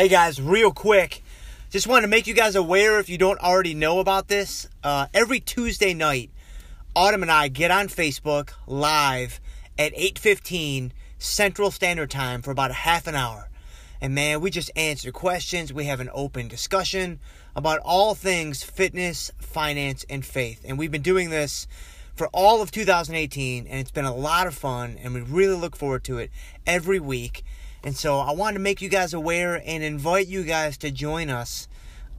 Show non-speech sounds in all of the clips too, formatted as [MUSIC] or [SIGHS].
Hey guys, real quick, just wanted to make you guys aware if you don't already know about this. Uh, every Tuesday night, Autumn and I get on Facebook live at 8:15 Central Standard Time for about a half an hour. And man, we just answer questions. We have an open discussion about all things fitness, finance, and faith. And we've been doing this for all of 2018, and it's been a lot of fun, and we really look forward to it every week. And so I wanted to make you guys aware and invite you guys to join us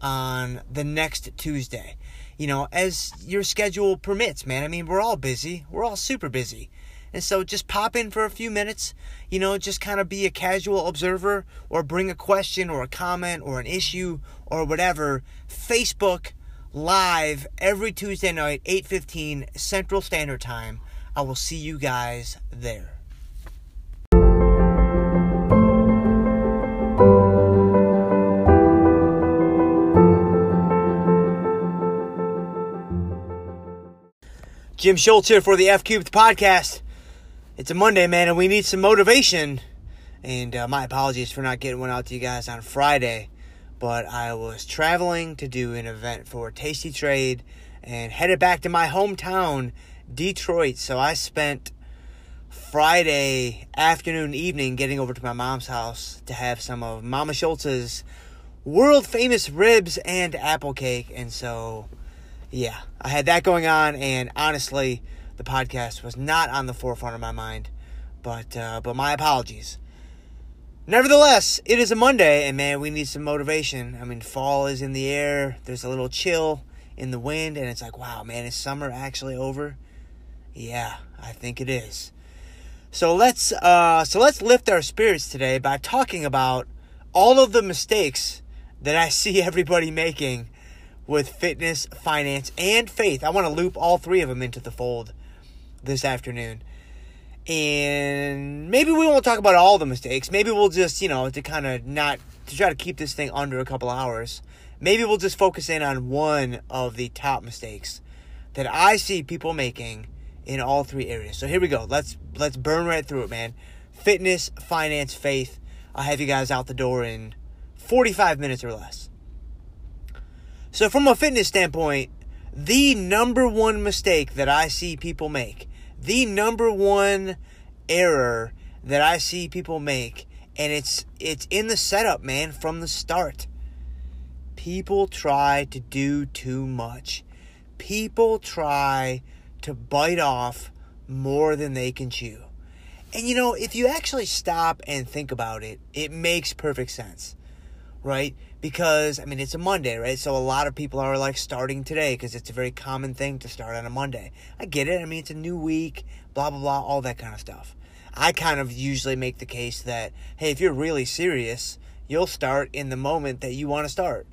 on the next Tuesday. You know, as your schedule permits, man. I mean, we're all busy. We're all super busy. And so just pop in for a few minutes, you know, just kind of be a casual observer or bring a question or a comment or an issue or whatever. Facebook live every Tuesday night, 8:15 Central Standard Time. I will see you guys there. Jim Schultz here for the F Cubed podcast. It's a Monday, man, and we need some motivation. And uh, my apologies for not getting one out to you guys on Friday, but I was traveling to do an event for Tasty Trade and headed back to my hometown, Detroit. So I spent Friday afternoon, evening getting over to my mom's house to have some of Mama Schultz's world famous ribs and apple cake. And so yeah, I had that going on, and honestly, the podcast was not on the forefront of my mind. But uh, but my apologies. Nevertheless, it is a Monday, and man, we need some motivation. I mean, fall is in the air. There's a little chill in the wind, and it's like, wow, man, is summer actually over? Yeah, I think it is. So let's uh, so let's lift our spirits today by talking about all of the mistakes that I [LAUGHS] see everybody making with fitness, finance, and faith. I want to loop all three of them into the fold this afternoon. And maybe we won't talk about all the mistakes. Maybe we'll just, you know, to kind of not to try to keep this thing under a couple hours. Maybe we'll just focus in on one of the top mistakes that I see people making in all three areas. So here we go. Let's let's burn right through it, man. Fitness, finance, faith. I'll have you guys out the door in 45 minutes or less. So, from a fitness standpoint, the number one mistake that I see people make, the number one error that I see people make, and it's it's in the setup, man, from the start. People try to do too much. People try to bite off more than they can chew. And you know, if you actually stop and think about it, it makes perfect sense. Right? Because I mean it's a Monday, right? So a lot of people are like starting today because it's a very common thing to start on a Monday. I get it. I mean it's a new week, blah blah blah, all that kind of stuff. I kind of usually make the case that hey, if you're really serious, you'll start in the moment that you want to start.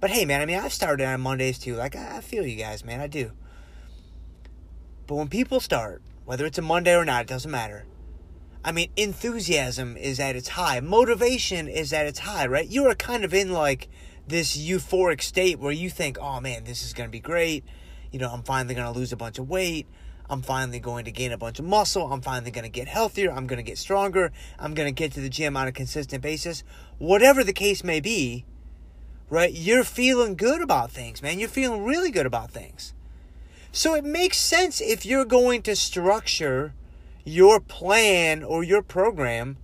But hey, man, I mean I've started on Mondays too. Like I feel you guys, man, I do. But when people start, whether it's a Monday or not, it doesn't matter I mean, enthusiasm is at its high, motivation is at its high, right? You are kind of in like this euphoric state where you think, oh man, this is going to be great. You know, I'm finally going to lose a bunch of weight. I'm finally going to gain a bunch of muscle. I'm finally going to get healthier. I'm going to get stronger. I'm going to get to the gym on a consistent basis. Whatever the case may be, right? You're feeling good about things, man. You're feeling really good about things. So it makes sense if you're going to structure your plan or your program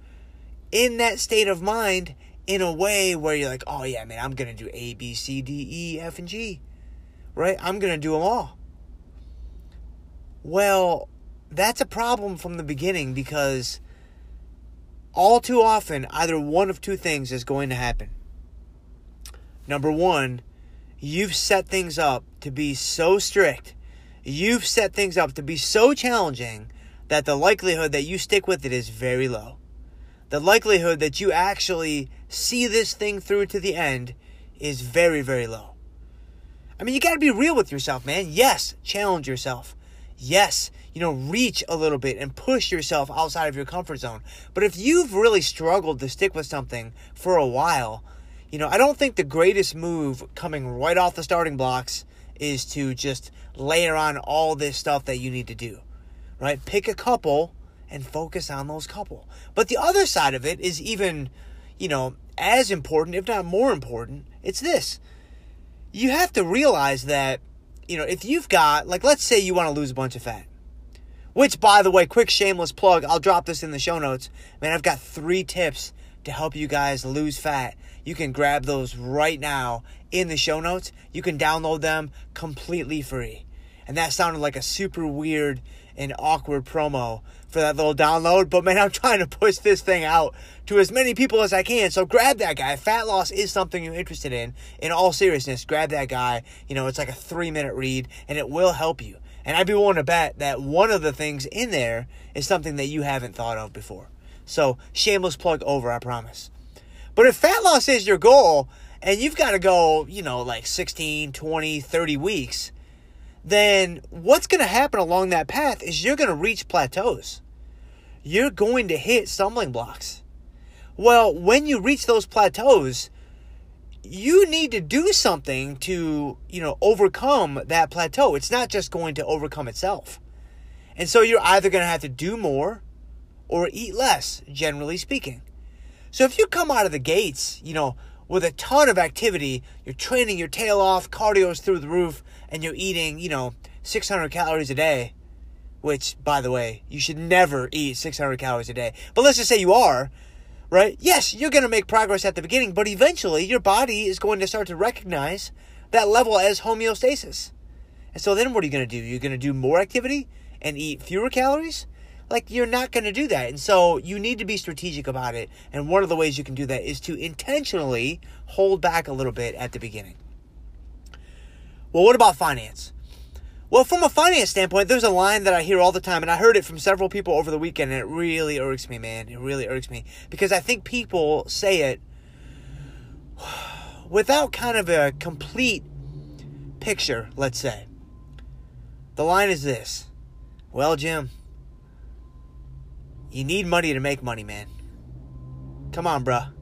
in that state of mind in a way where you're like, oh yeah, man, I'm gonna do A, B, C, D, E, F, and G, right? I'm gonna do them all. Well, that's a problem from the beginning because all too often, either one of two things is going to happen. Number one, you've set things up to be so strict, you've set things up to be so challenging that the likelihood that you stick with it is very low. The likelihood that you actually see this thing through to the end is very, very low. I mean, you got to be real with yourself, man. Yes, challenge yourself. Yes, you know, reach a little bit and push yourself outside of your comfort zone. But if you've really struggled to stick with something for a while, you know, I don't think the greatest move coming right off the starting blocks is to just layer on all this stuff that you need to do right? Pick a couple and focus on those couple. But the other side of it is even, you know, as important, if not more important, it's this. You have to realize that, you know, if you've got, like, let's say you want to lose a bunch of fat, which, by the way, quick shameless plug, I'll drop this in the show notes. Man, I've got three tips to help you guys lose fat. You can grab those right now in the show notes. You can download them completely free. And that sounded like a super weird and awkward promo for that little download. But man, I'm trying to push this thing out to as many people as I can. So grab that guy. Fat loss is something you're interested in. In all seriousness, grab that guy. You know, it's like a three minute read and it will help you. And I'd be willing to bet that one of the things in there is something that you haven't thought of before. So, shameless plug over, I promise. But if fat loss is your goal and you've got to go, you know, like 16, 20, 30 weeks, then what's going to happen along that path is you're going to reach plateaus. You're going to hit stumbling blocks. Well, when you reach those plateaus, you need to do something to, you know, overcome that plateau. It's not just going to overcome itself. And so you're either going to have to do more or eat less, generally speaking. So if you come out of the gates, you know, with a ton of activity, you're training your tail off, cardio's through the roof, and you're eating, you know, 600 calories a day, which, by the way, you should never eat 600 calories a day. But let's just say you are, right? Yes, you're going to make progress at the beginning, but eventually your body is going to start to recognize that level as homeostasis. And so then what are you going to do? You're going to do more activity and eat fewer calories? Like, you're not going to do that. And so you need to be strategic about it. And one of the ways you can do that is to intentionally hold back a little bit at the beginning. Well, what about finance? Well, from a finance standpoint, there's a line that I hear all the time, and I heard it from several people over the weekend, and it really irks me, man. It really irks me because I think people say it [SIGHS] without kind of a complete picture, let's say. The line is this Well, Jim, you need money to make money, man. Come on, bruh.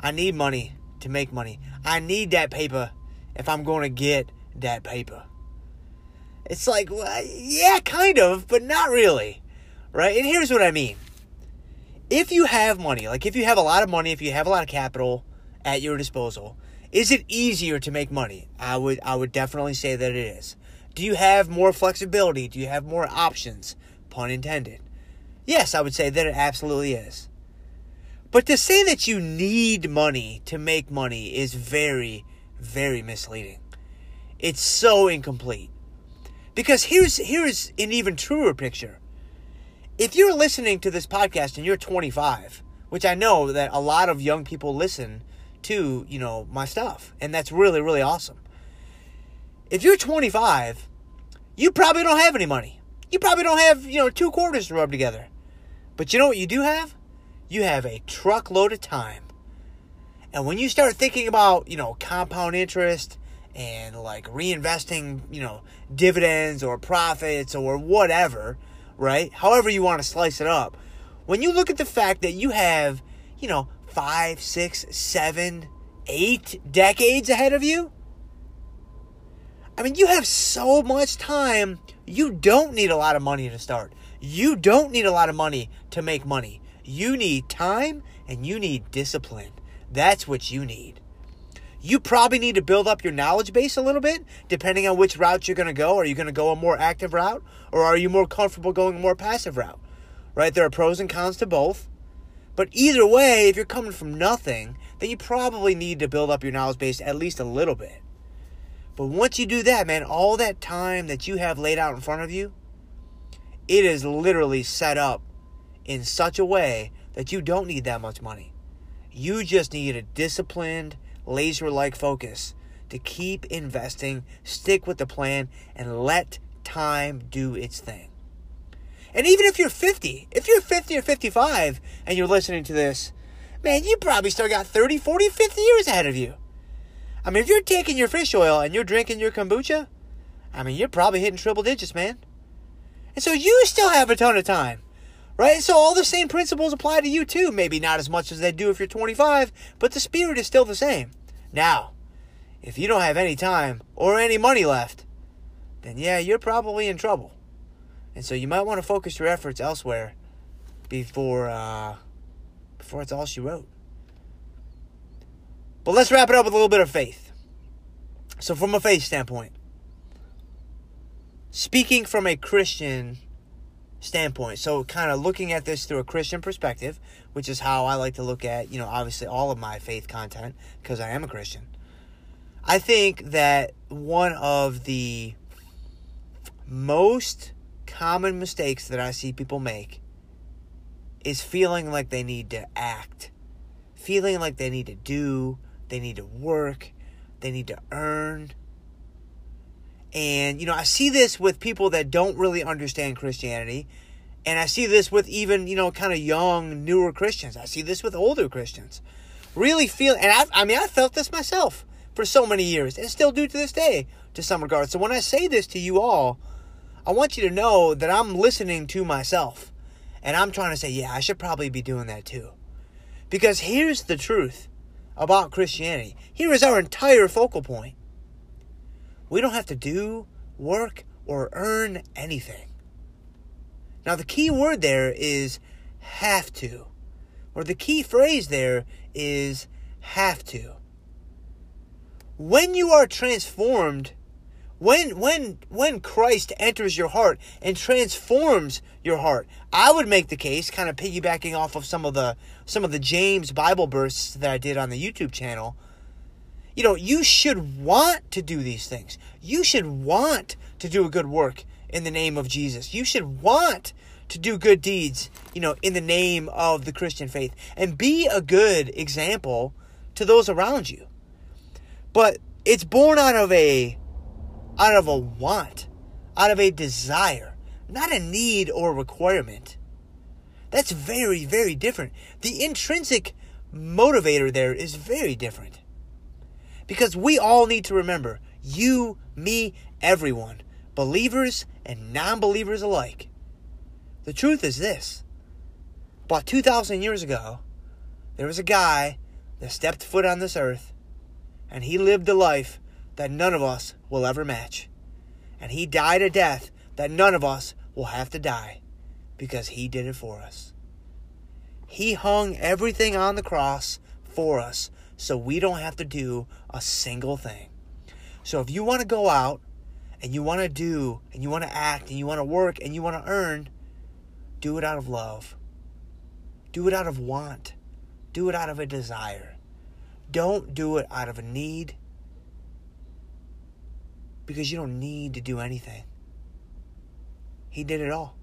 I need money to make money. I need that paper if I'm going to get that paper. It's like, well, yeah, kind of, but not really. Right? And here's what I mean. If you have money, like if you have a lot of money, if you have a lot of capital at your disposal, is it easier to make money? I would I would definitely say that it is. Do you have more flexibility? Do you have more options? Pun intended. Yes, I would say that it absolutely is. But to say that you need money to make money is very, very misleading. It's so incomplete. Because here's here's an even truer picture. If you're listening to this podcast and you're 25, which I know that a lot of young people listen to, you know, my stuff, and that's really really awesome. If you're 25, you probably don't have any money. You probably don't have, you know, two quarters to rub together. But you know what you do have? You have a truckload of time. And when you start thinking about, you know, compound interest and like reinvesting, you know, dividends or profits or whatever, right? However you want to slice it up. When you look at the fact that you have, you know, five, six, seven, eight decades ahead of you, I mean, you have so much time. You don't need a lot of money to start. You don't need a lot of money to make money. You need time and you need discipline. That's what you need. You probably need to build up your knowledge base a little bit, depending on which route you're going to go. Are you going to go a more active route or are you more comfortable going a more passive route? Right? There are pros and cons to both. But either way, if you're coming from nothing, then you probably need to build up your knowledge base at least a little bit. But once you do that, man, all that time that you have laid out in front of you, it is literally set up in such a way that you don't need that much money. You just need a disciplined, laser like focus to keep investing, stick with the plan, and let time do its thing. And even if you're 50, if you're 50 or 55 and you're listening to this, man, you probably still got 30, 40, 50 years ahead of you. I mean, if you're taking your fish oil and you're drinking your kombucha, I mean, you're probably hitting triple digits, man. And so you still have a ton of time, right? So all the same principles apply to you too. Maybe not as much as they do if you're 25, but the spirit is still the same. Now, if you don't have any time or any money left, then yeah, you're probably in trouble. And so you might want to focus your efforts elsewhere before uh, before it's all she wrote. But let's wrap it up with a little bit of faith. So, from a faith standpoint, speaking from a Christian standpoint, so kind of looking at this through a Christian perspective, which is how I like to look at, you know, obviously all of my faith content because I am a Christian. I think that one of the most common mistakes that I see people make is feeling like they need to act, feeling like they need to do, they need to work, they need to earn. And, you know, I see this with people that don't really understand Christianity. And I see this with even, you know, kind of young, newer Christians. I see this with older Christians. Really feel, and I, I mean, I felt this myself for so many years and still do to this day to some regard. So when I say this to you all, I want you to know that I'm listening to myself. And I'm trying to say, yeah, I should probably be doing that too. Because here's the truth about Christianity. Here is our entire focal point. We don't have to do, work, or earn anything. Now, the key word there is have to, or the key phrase there is have to. When you are transformed when when when Christ enters your heart and transforms your heart, I would make the case, kind of piggybacking off of some of the some of the James Bible bursts that I did on the YouTube channel. You know, you should want to do these things. You should want to do a good work in the name of Jesus. You should want to do good deeds, you know, in the name of the Christian faith and be a good example to those around you. But it's born out of a out of a want, out of a desire, not a need or requirement. That's very, very different. The intrinsic motivator there is very different. Because we all need to remember you, me, everyone, believers and non believers alike. The truth is this about 2,000 years ago, there was a guy that stepped foot on this earth and he lived a life that none of us will ever match. And he died a death that none of us will have to die because he did it for us. He hung everything on the cross for us so we don't have to do a single thing. So if you want to go out and you want to do and you want to act and you want to work and you want to earn, do it out of love. Do it out of want. Do it out of a desire. Don't do it out of a need because you don't need to do anything. He did it all.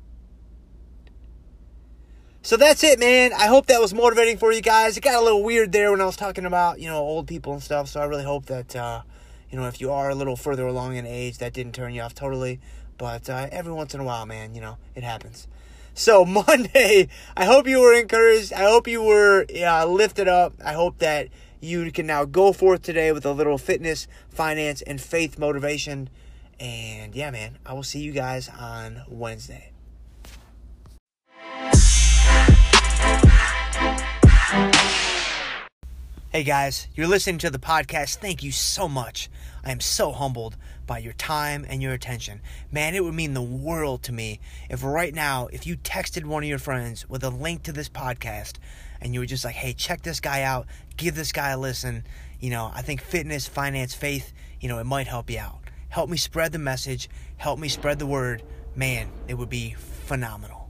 So that's it, man. I hope that was motivating for you guys. It got a little weird there when I was talking about, you know, old people and stuff. So I really hope that, uh, you know, if you are a little further along in age, that didn't turn you off totally. But uh, every once in a while, man, you know, it happens. So [LAUGHS] Monday, I hope you were encouraged. I hope you were uh, lifted up. I hope that you can now go forth today with a little fitness, finance, and faith motivation. And yeah, man, I will see you guys on Wednesday. Hey guys, you're listening to the podcast. Thank you so much. I am so humbled by your time and your attention. Man, it would mean the world to me if right now, if you texted one of your friends with a link to this podcast and you were just like, hey, check this guy out, give this guy a listen. You know, I think fitness, finance, faith, you know, it might help you out. Help me spread the message, help me spread the word. Man, it would be phenomenal.